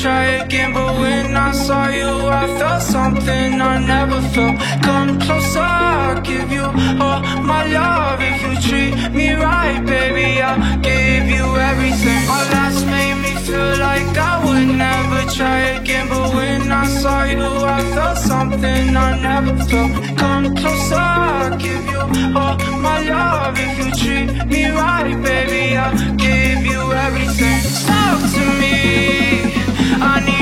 try again, but when I saw you, I felt something I never felt. Come closer, I'll give you all my love. If you treat me right, baby, I'll give you everything. Our last made me feel like I would never try again, but when I saw you, I felt something I never felt. Come closer, I'll give you all my love. If you treat me right, baby, I'll give you everything. Talk to me. I need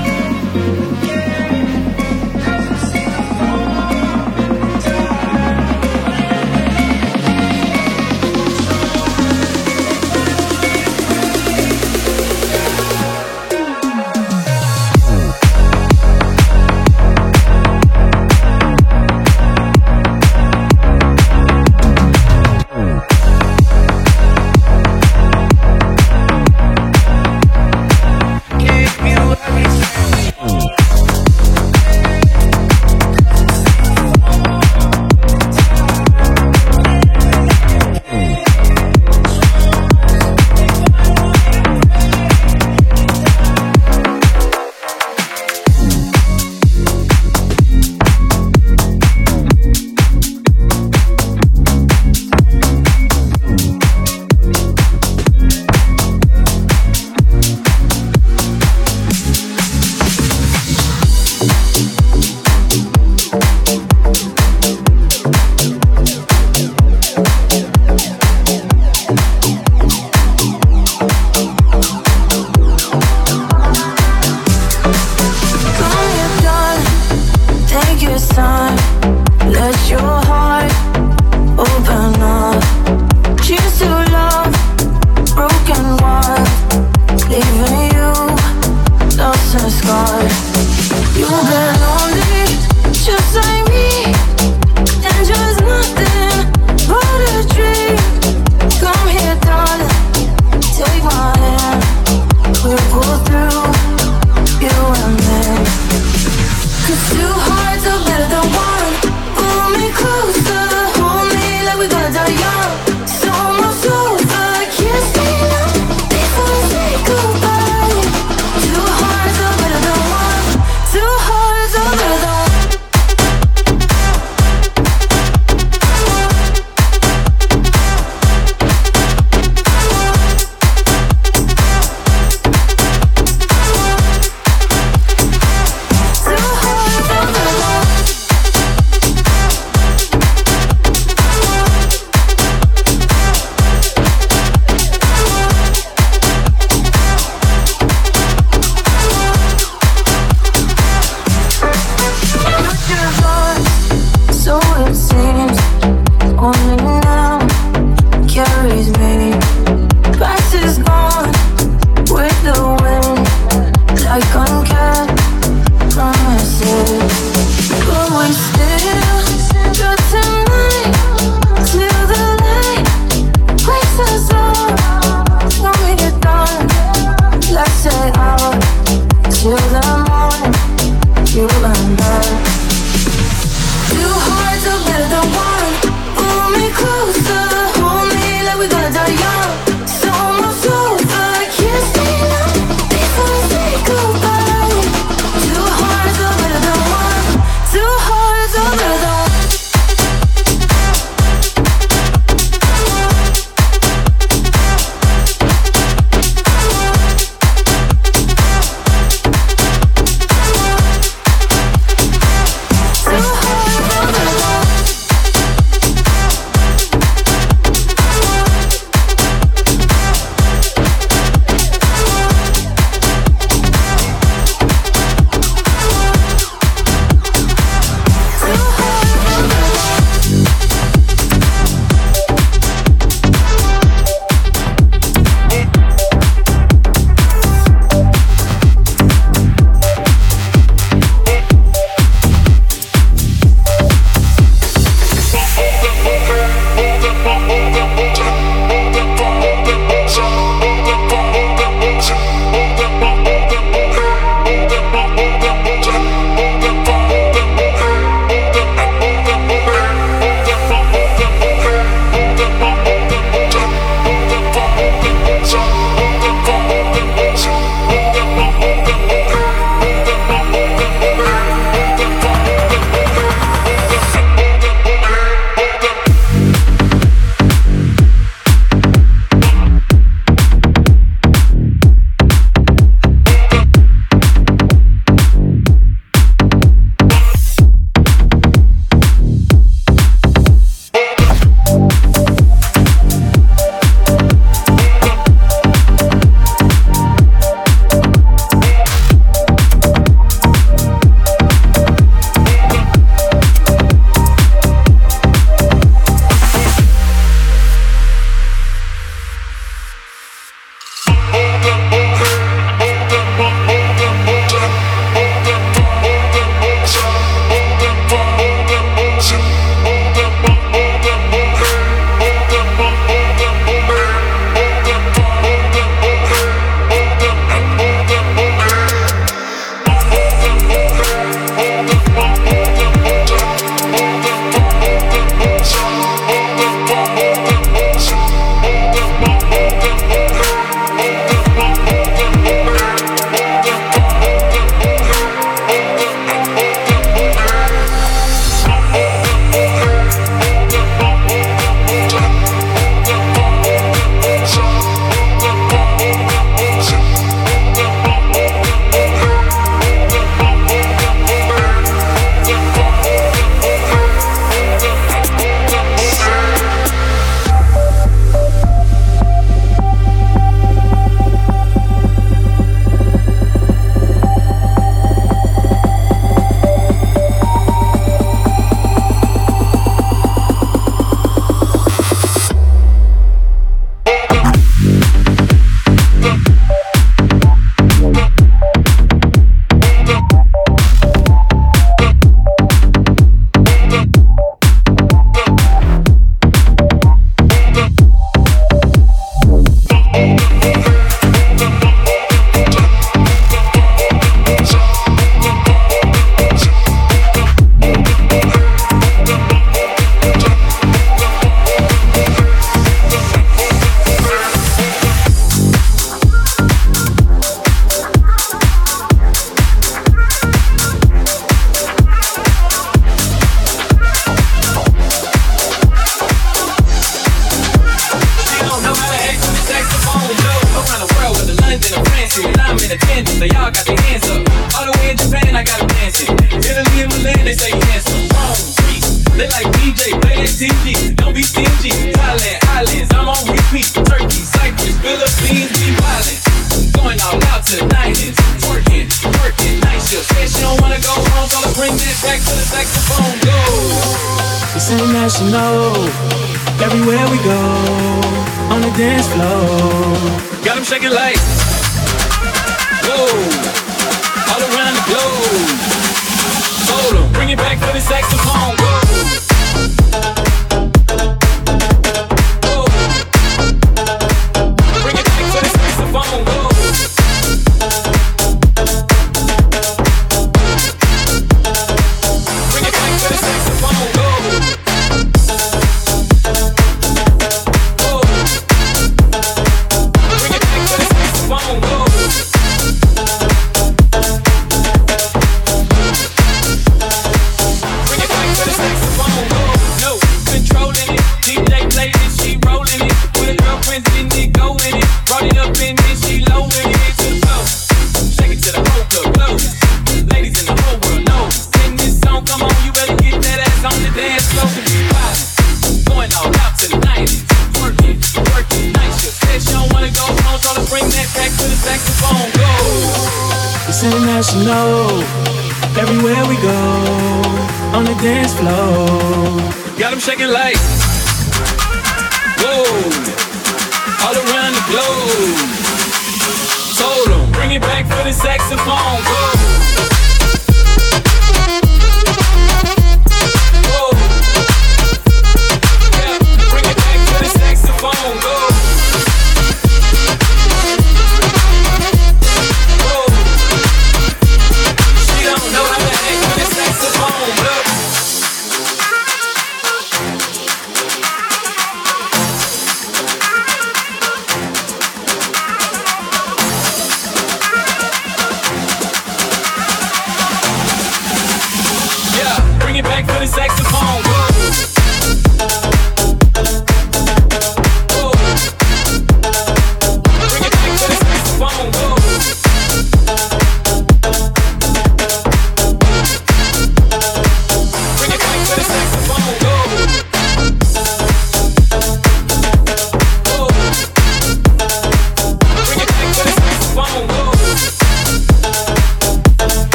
they say handsome. They like DJ, play that TV. Don't be stingy. Thailand, islands, I'm on repeat. Turkey, Cyprus, Philippines, be violent. Going all out to the 90s. Working, working, night shift. Said she don't wanna go home, so let's bring that back to the saxophone. Go. It's international. Everywhere we go, on the dance floor. Got them shaking like. Whoa. All around the globe. For the saxophone.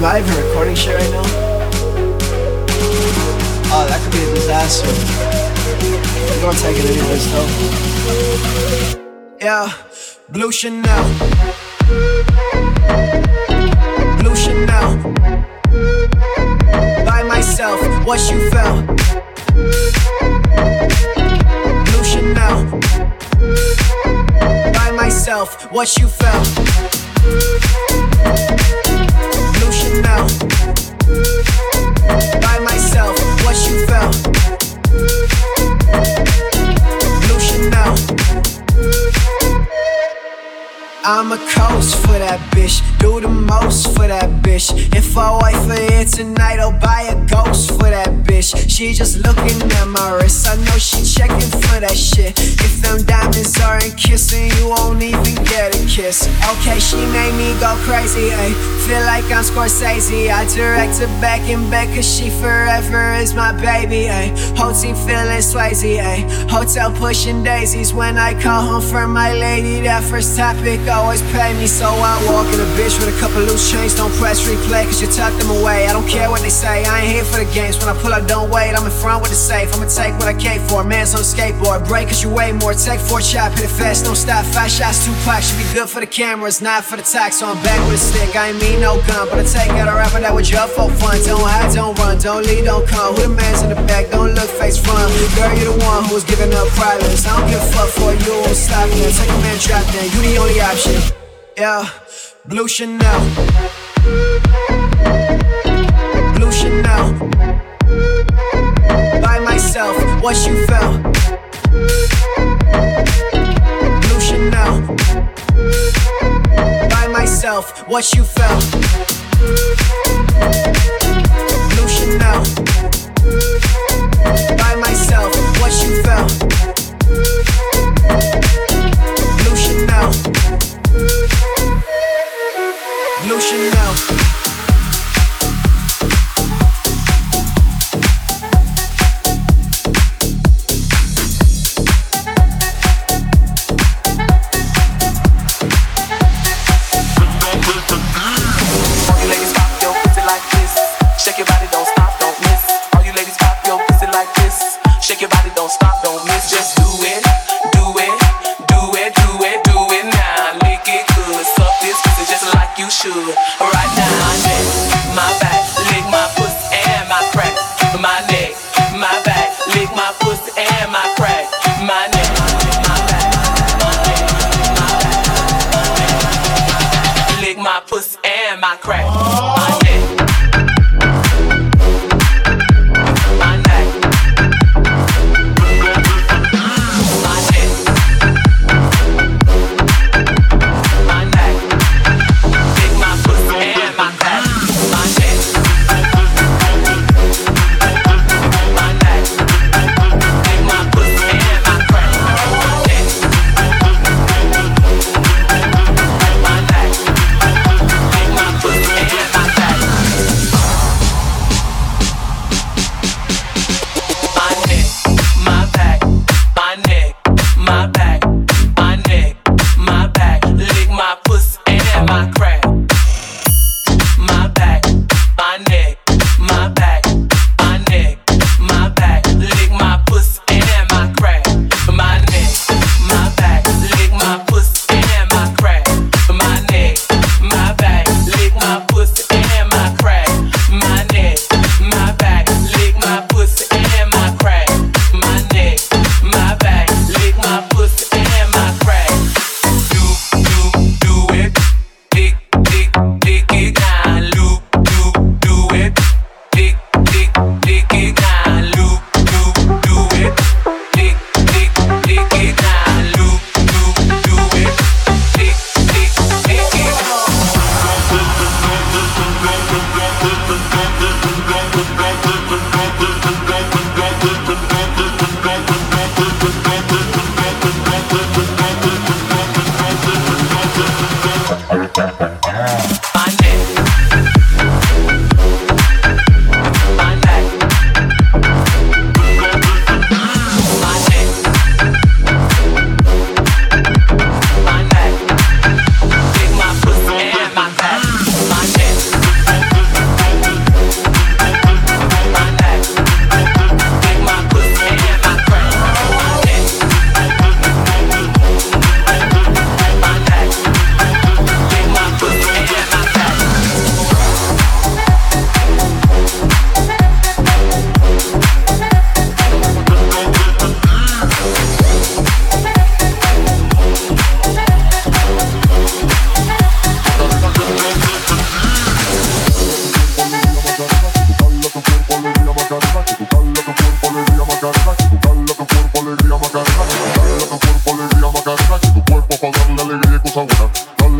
Am I even recording shit right now? Oh, that could be a disaster. we're gonna take it anyways, though. Yeah, Blue Chanel. Blue Chanel. By myself, what you felt. Blue Chanel. By myself, what you felt mouth. By myself, what you felt. I'm a coast for that bitch, do the most for that bitch. If I wait her here tonight, I'll buy a ghost for that bitch. She just looking at my wrist, I know she checking for that shit. If them diamonds aren't kissing, you won't even get a kiss. Okay, she made me go crazy, ayy. Feel like I'm Scorsese, I direct her back and back, cause she forever is my baby, ayy. Whole team feeling Swayze. Hotel pushing daisies when I call home from my lady, that first topic always pay me. So I walk in a bitch with a couple loose chains. Don't press replay, cause you tuck them away. I don't care what they say. I ain't here for the games. When I pull up, don't wait. I'm in front with the safe. I'ma take what I came for. Man's on a skateboard. Break cause you weigh more. Take four chop, hit it fast. Don't stop. Five shots, two packs. Should be good for the cameras, not for the tax. So I'm back with a stick. I ain't mean no gun. But I take it out a rapper that was your for fun. Don't hide, don't run. Don't lead, don't come. Who the man's in the back? Don't look face front. Girl, you the one who's giving up privates. I don't give a fuck for you. I'm stopping. Take a man trap then. You the only option. Yeah. Blue Chanel. Blue Chanel. By myself, what you felt. Blue Chanel. By myself, what you felt.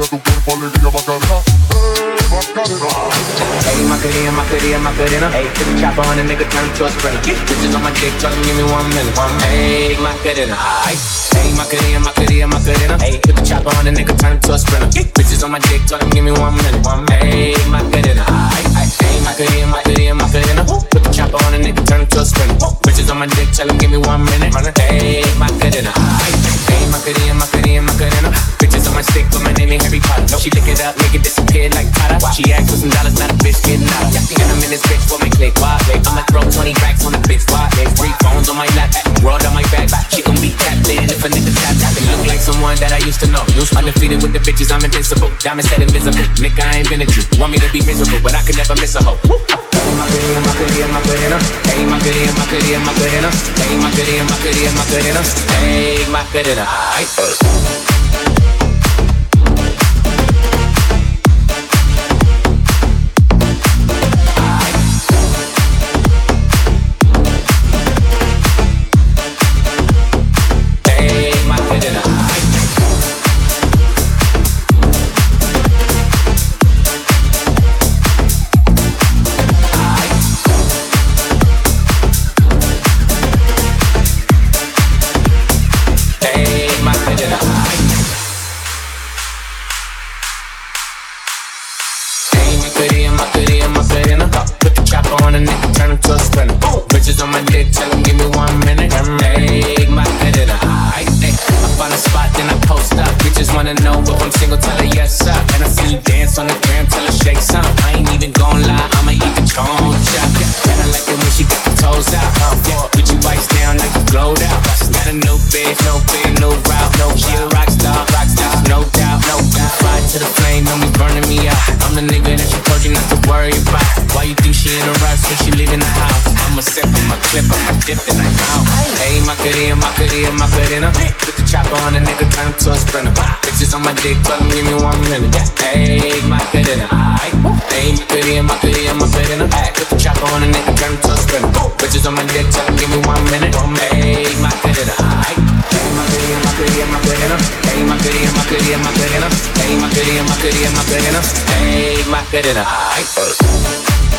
alegría, tu cuerpo alegría, Macarena. Hey, Macarena. Hey, Macarena, Macarena, Macarena. Hey, put the chop on and make a turn to a sprinter. Get bitches on my dick, try to give me one minute. One, hey, Macarena. Hey, my Macarena, Macarena. Hey, put the chop on and make a turn to a sprinter. Get bitches on my dick, try to give me one minute. One, hey, Macarena. Hey, my Macarena, Macarena. Put the chopper on a nigga, turn to a sprinter. Bitches on my dick, tell them give me one minute. Hey, Macarena, aight. Hey, Macarena, Macarena, Macarena. Bitches on my stick, but my name ain't Harry Potter. She lick it up, make it disappear like Tata. She asked for some dollars, not a bitch getting out. And I'm in this bitch for my click. Why? I'ma throw 20 racks on the bitch. Why? Three phones on my lap, world on my back. She gon' be tapped in if a nigga tap tap. It look like someone that I used to know. Undefeated with the bitches, I'm invincible. Diamond said invisible. Nigga, I ain't been a Jew. Want me to be miserable, but I could never miss a hoe. Macarena, Macarena. Hey, Macarena, Macarena, Macarena. Hey, Macarena, Macarena, Macarena. Hey, Macarena. Aight. Hey, Bitches wanna know if I'm single, tell her yes up. And I see you dance on the gram, tell her shake some. I ain't even gon' lie, I'ma eat the choncha. And I like it when she got the toes out. Yeah, put your bites down like you glowed out. Got a new bitch, no big, no route, no she a rock star, rock star, no doubt, no doubt. Fire to the flame, don't be burning me out. I'm the nigga that she told you not to worry about. Why you think she in a rush when she leaving the house? I'ma sip, I'ma clip, I'ma dip, then I out. Hey, Macarena, Macarena, Macarena. Put the chopper on a nigga, turn to a sprinter. Bitches on my dick, tell give me one minute. Hey, Macarena, aight. Hey, Macarena, Macarena, Macarena. Put the chopper on a nigga, turn to a sprinter. Bitches on my dick, tell him give me one minute. Hey, Macarena, aight. Hey, Macarena, Macarena, Macarena. Hey, Macarena, Macarena, Macarena. Hey, Macarena, Macarena, Macarena. Hey, Macarena, aight.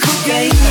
Cocaïne,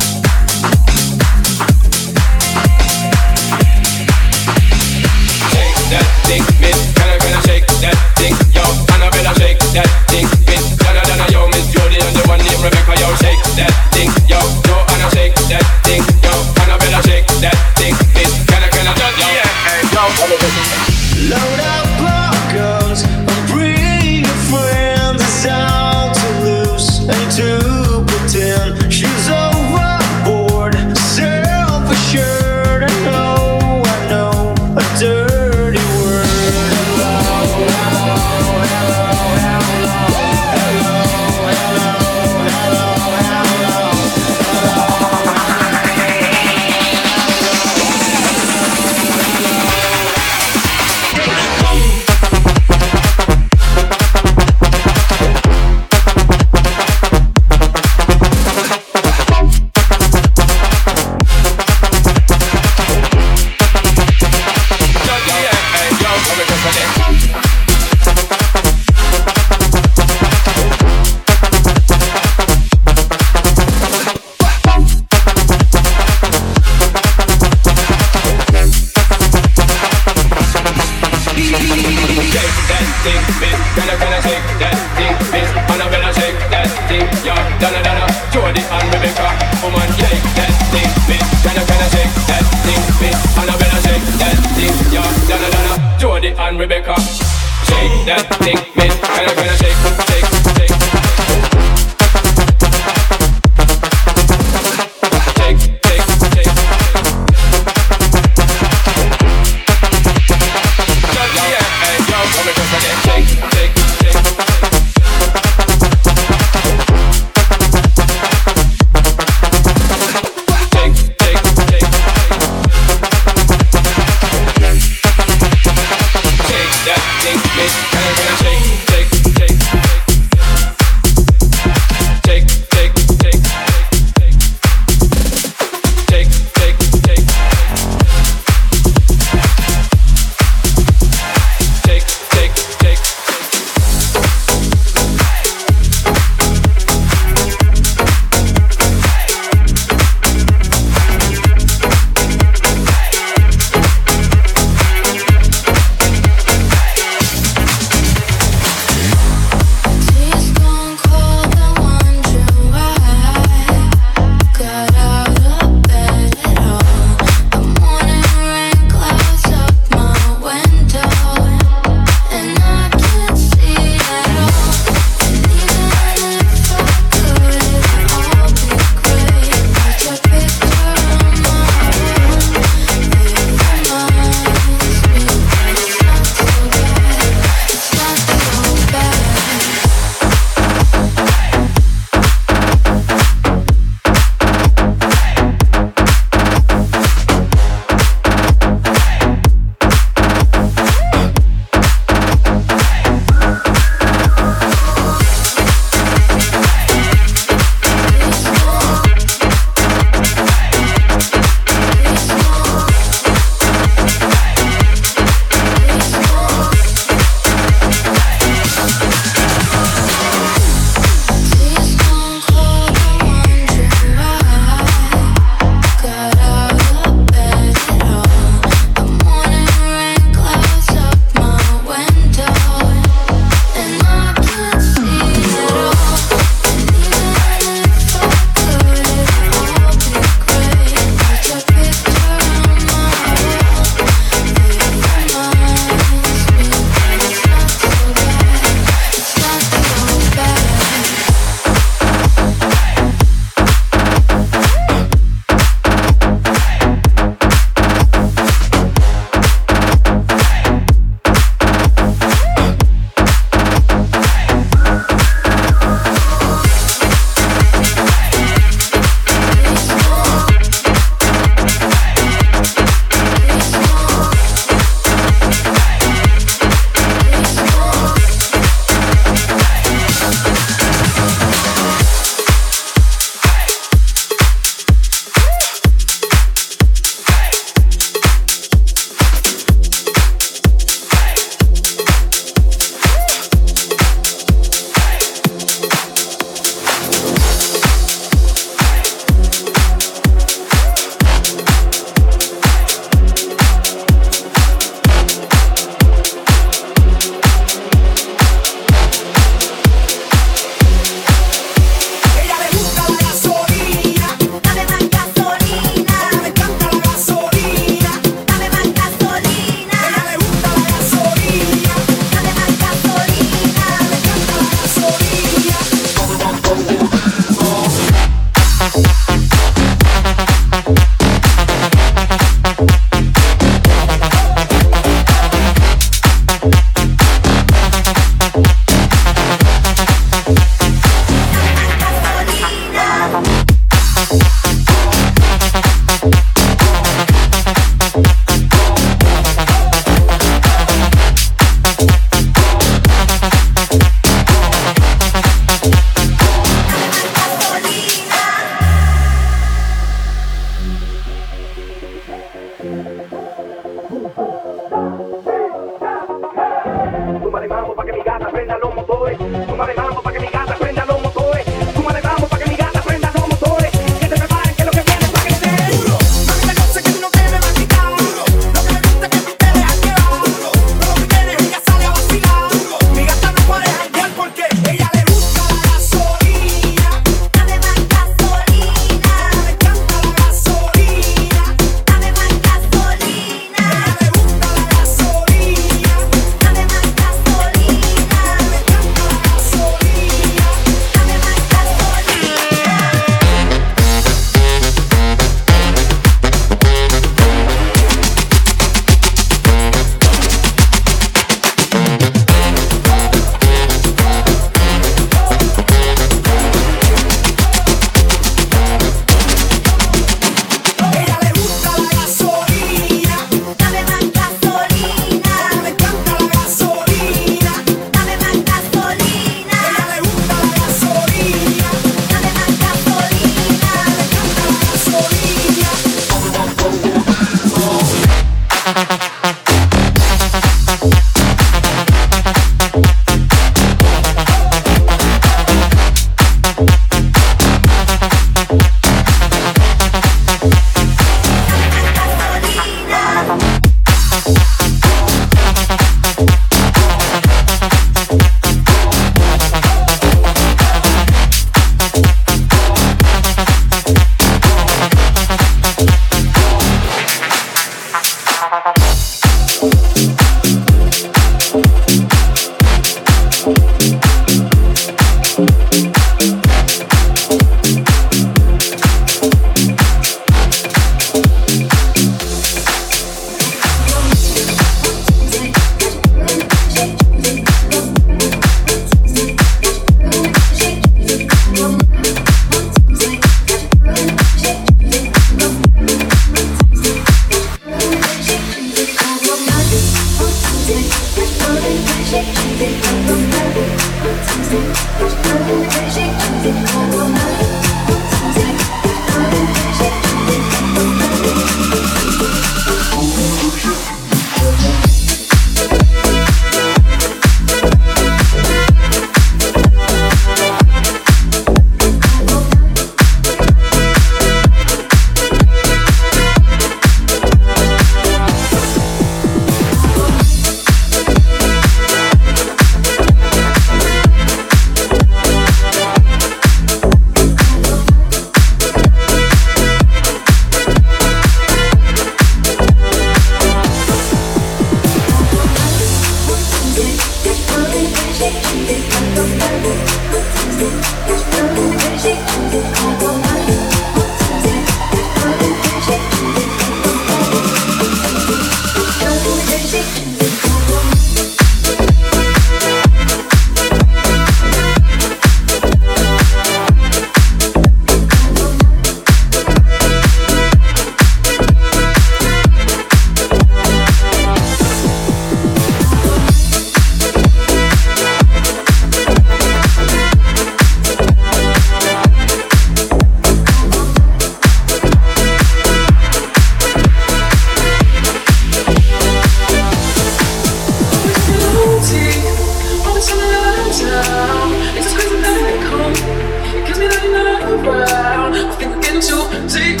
take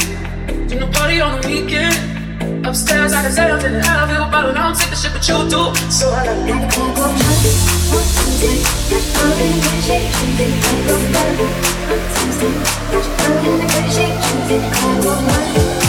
do the party on the weekend. Upstairs, I deserve it, and I feel about it. I don't take the shit, but you do. So I let you go. Go go, go Tuesday, go Wednesday, Tuesday, go Thursday, go Tuesday, go Thursday, go Tuesday, go Monday.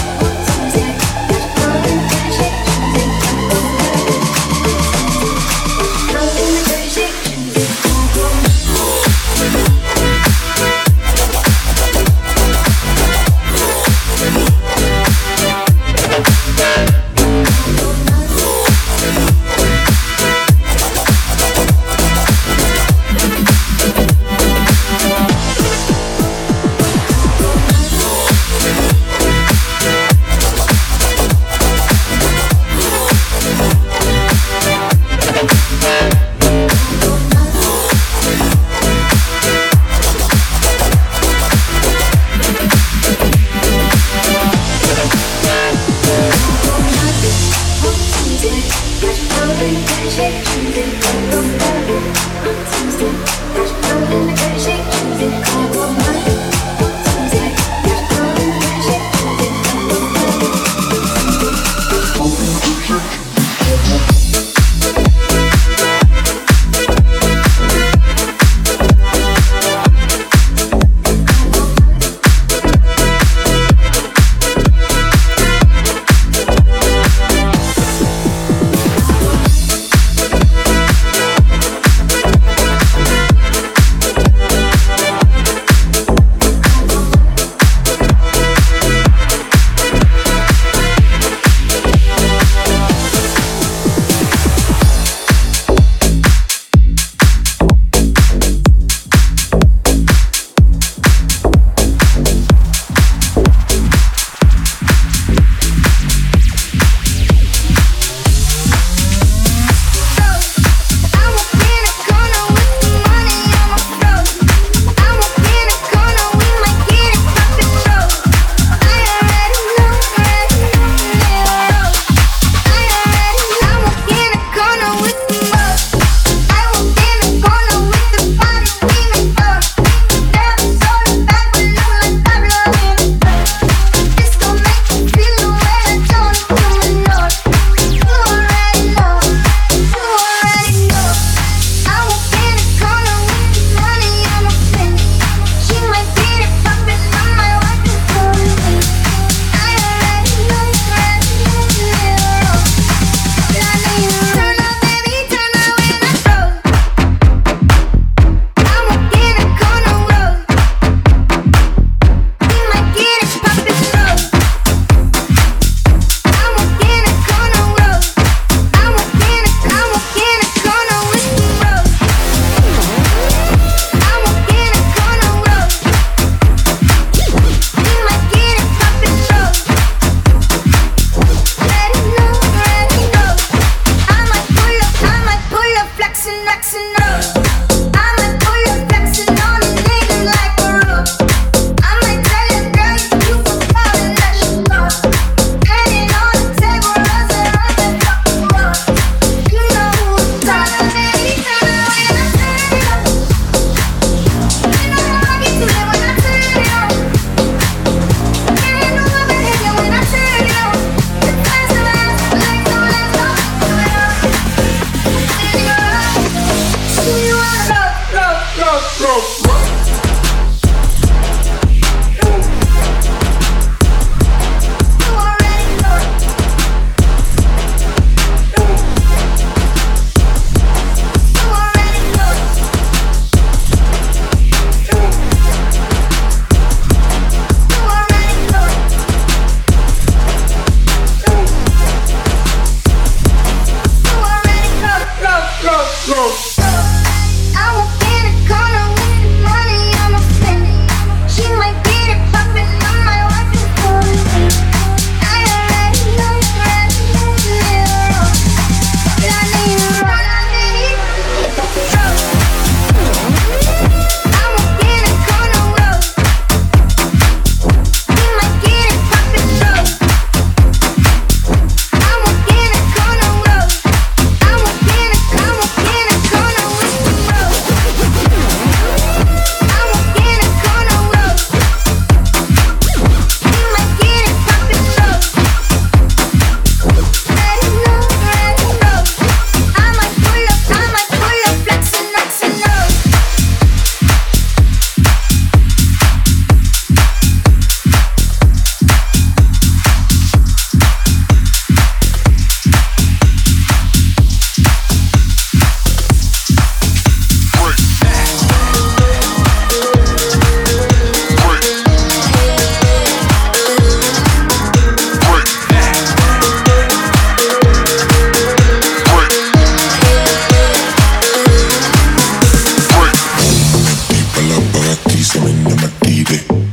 sueño me active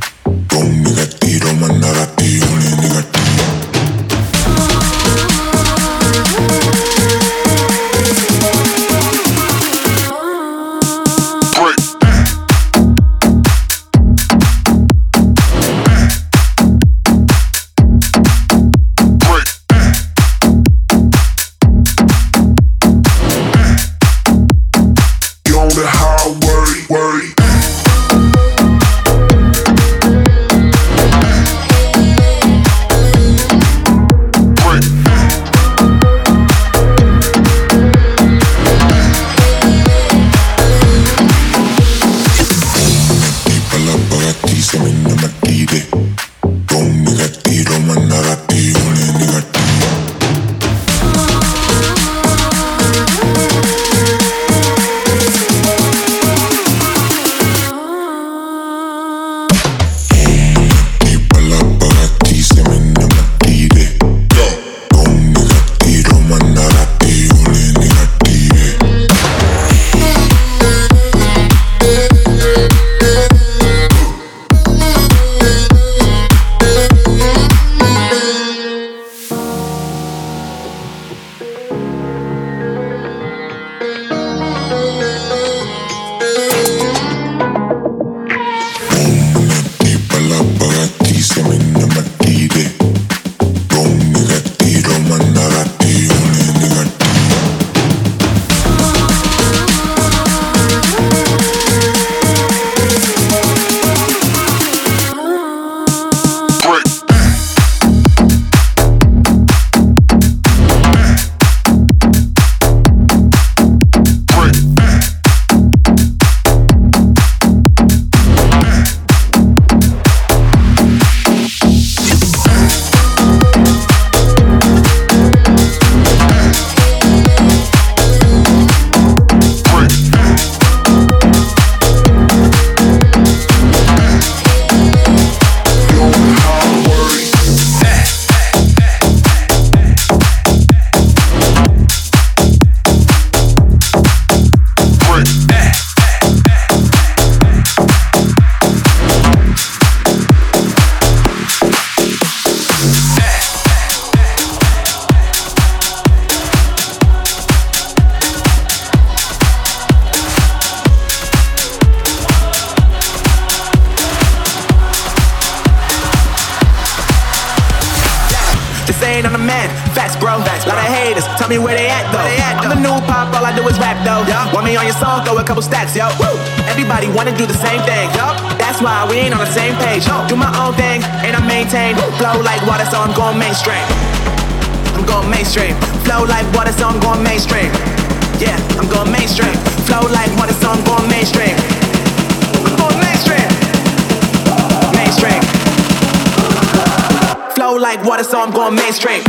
water, so I'm going mainstream.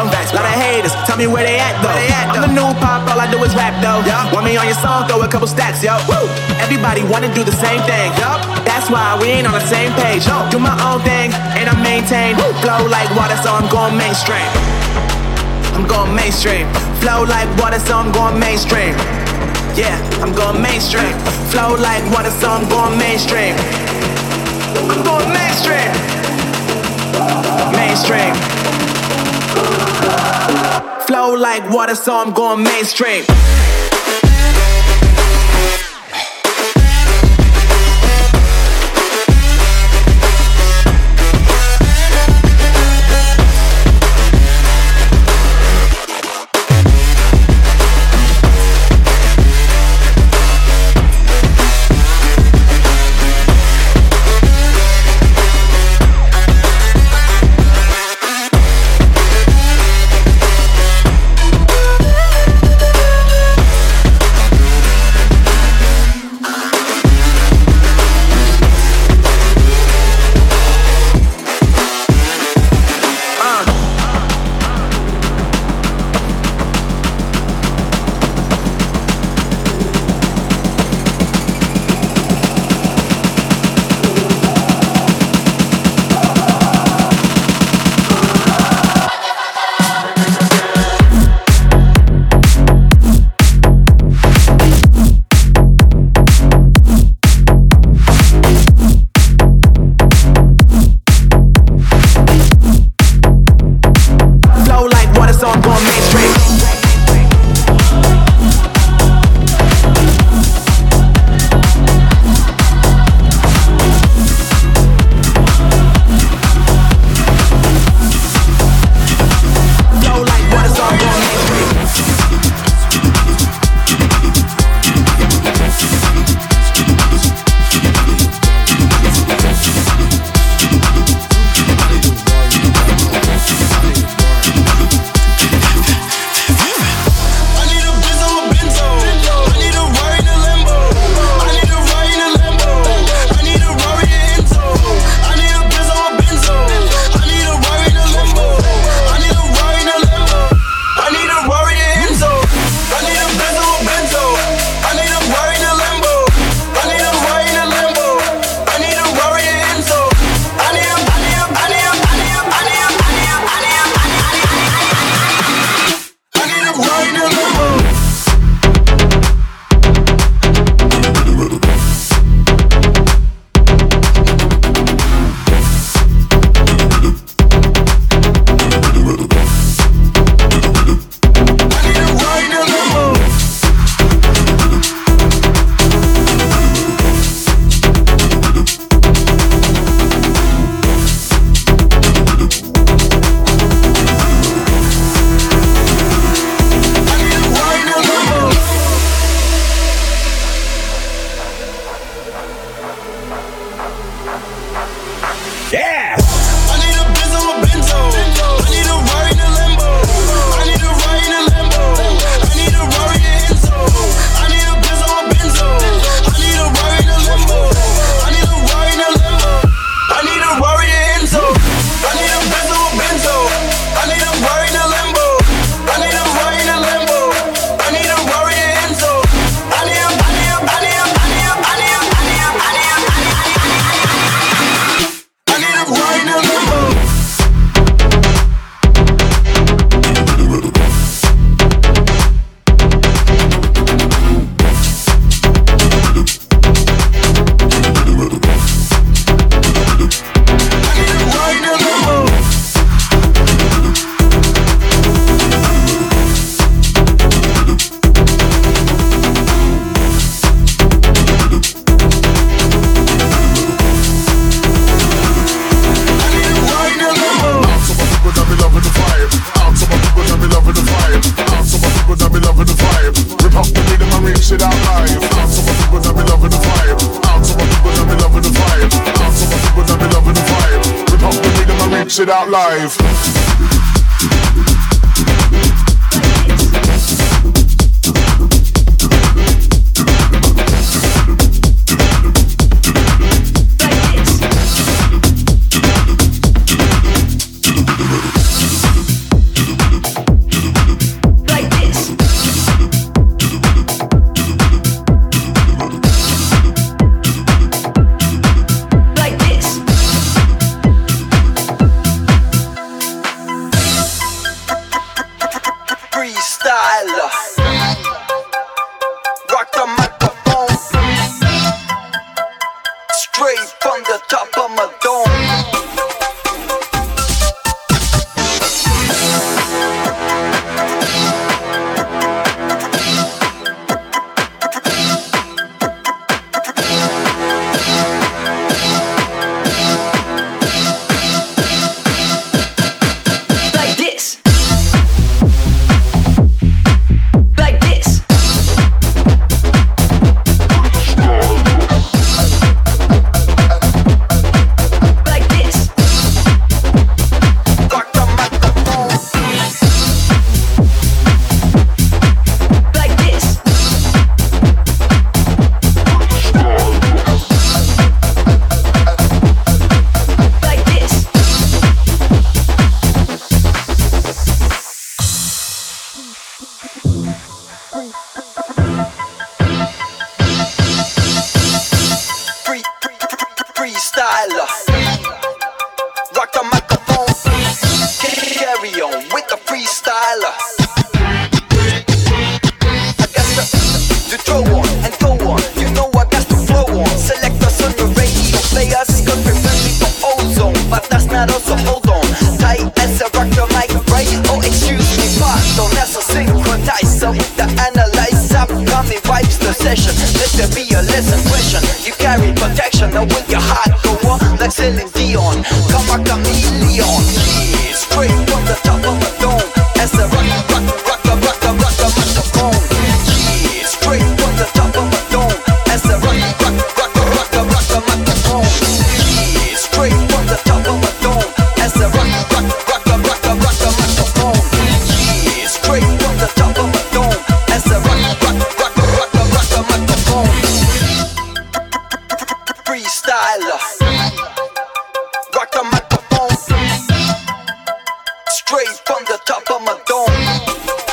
throwbacks, lot of haters. Tell me where they at though. They at, though. I'm the new pop, all I do is rap though. Yep. Want me on your song? Throw a couple stacks, yo. Woo. Everybody wanna do the same thing. Yep. That's why we ain't on the same page. Yo. Do my own thing and I maintain. Woo. Flow like water, so I'm going mainstream. I'm going mainstream. Flow like water, so I'm going mainstream. Yeah, I'm going mainstream. Flow like water, so I'm going mainstream. I'm going mainstream. Mainstream. Flow like water, so I'm going mainstream. straight from the top of my dome.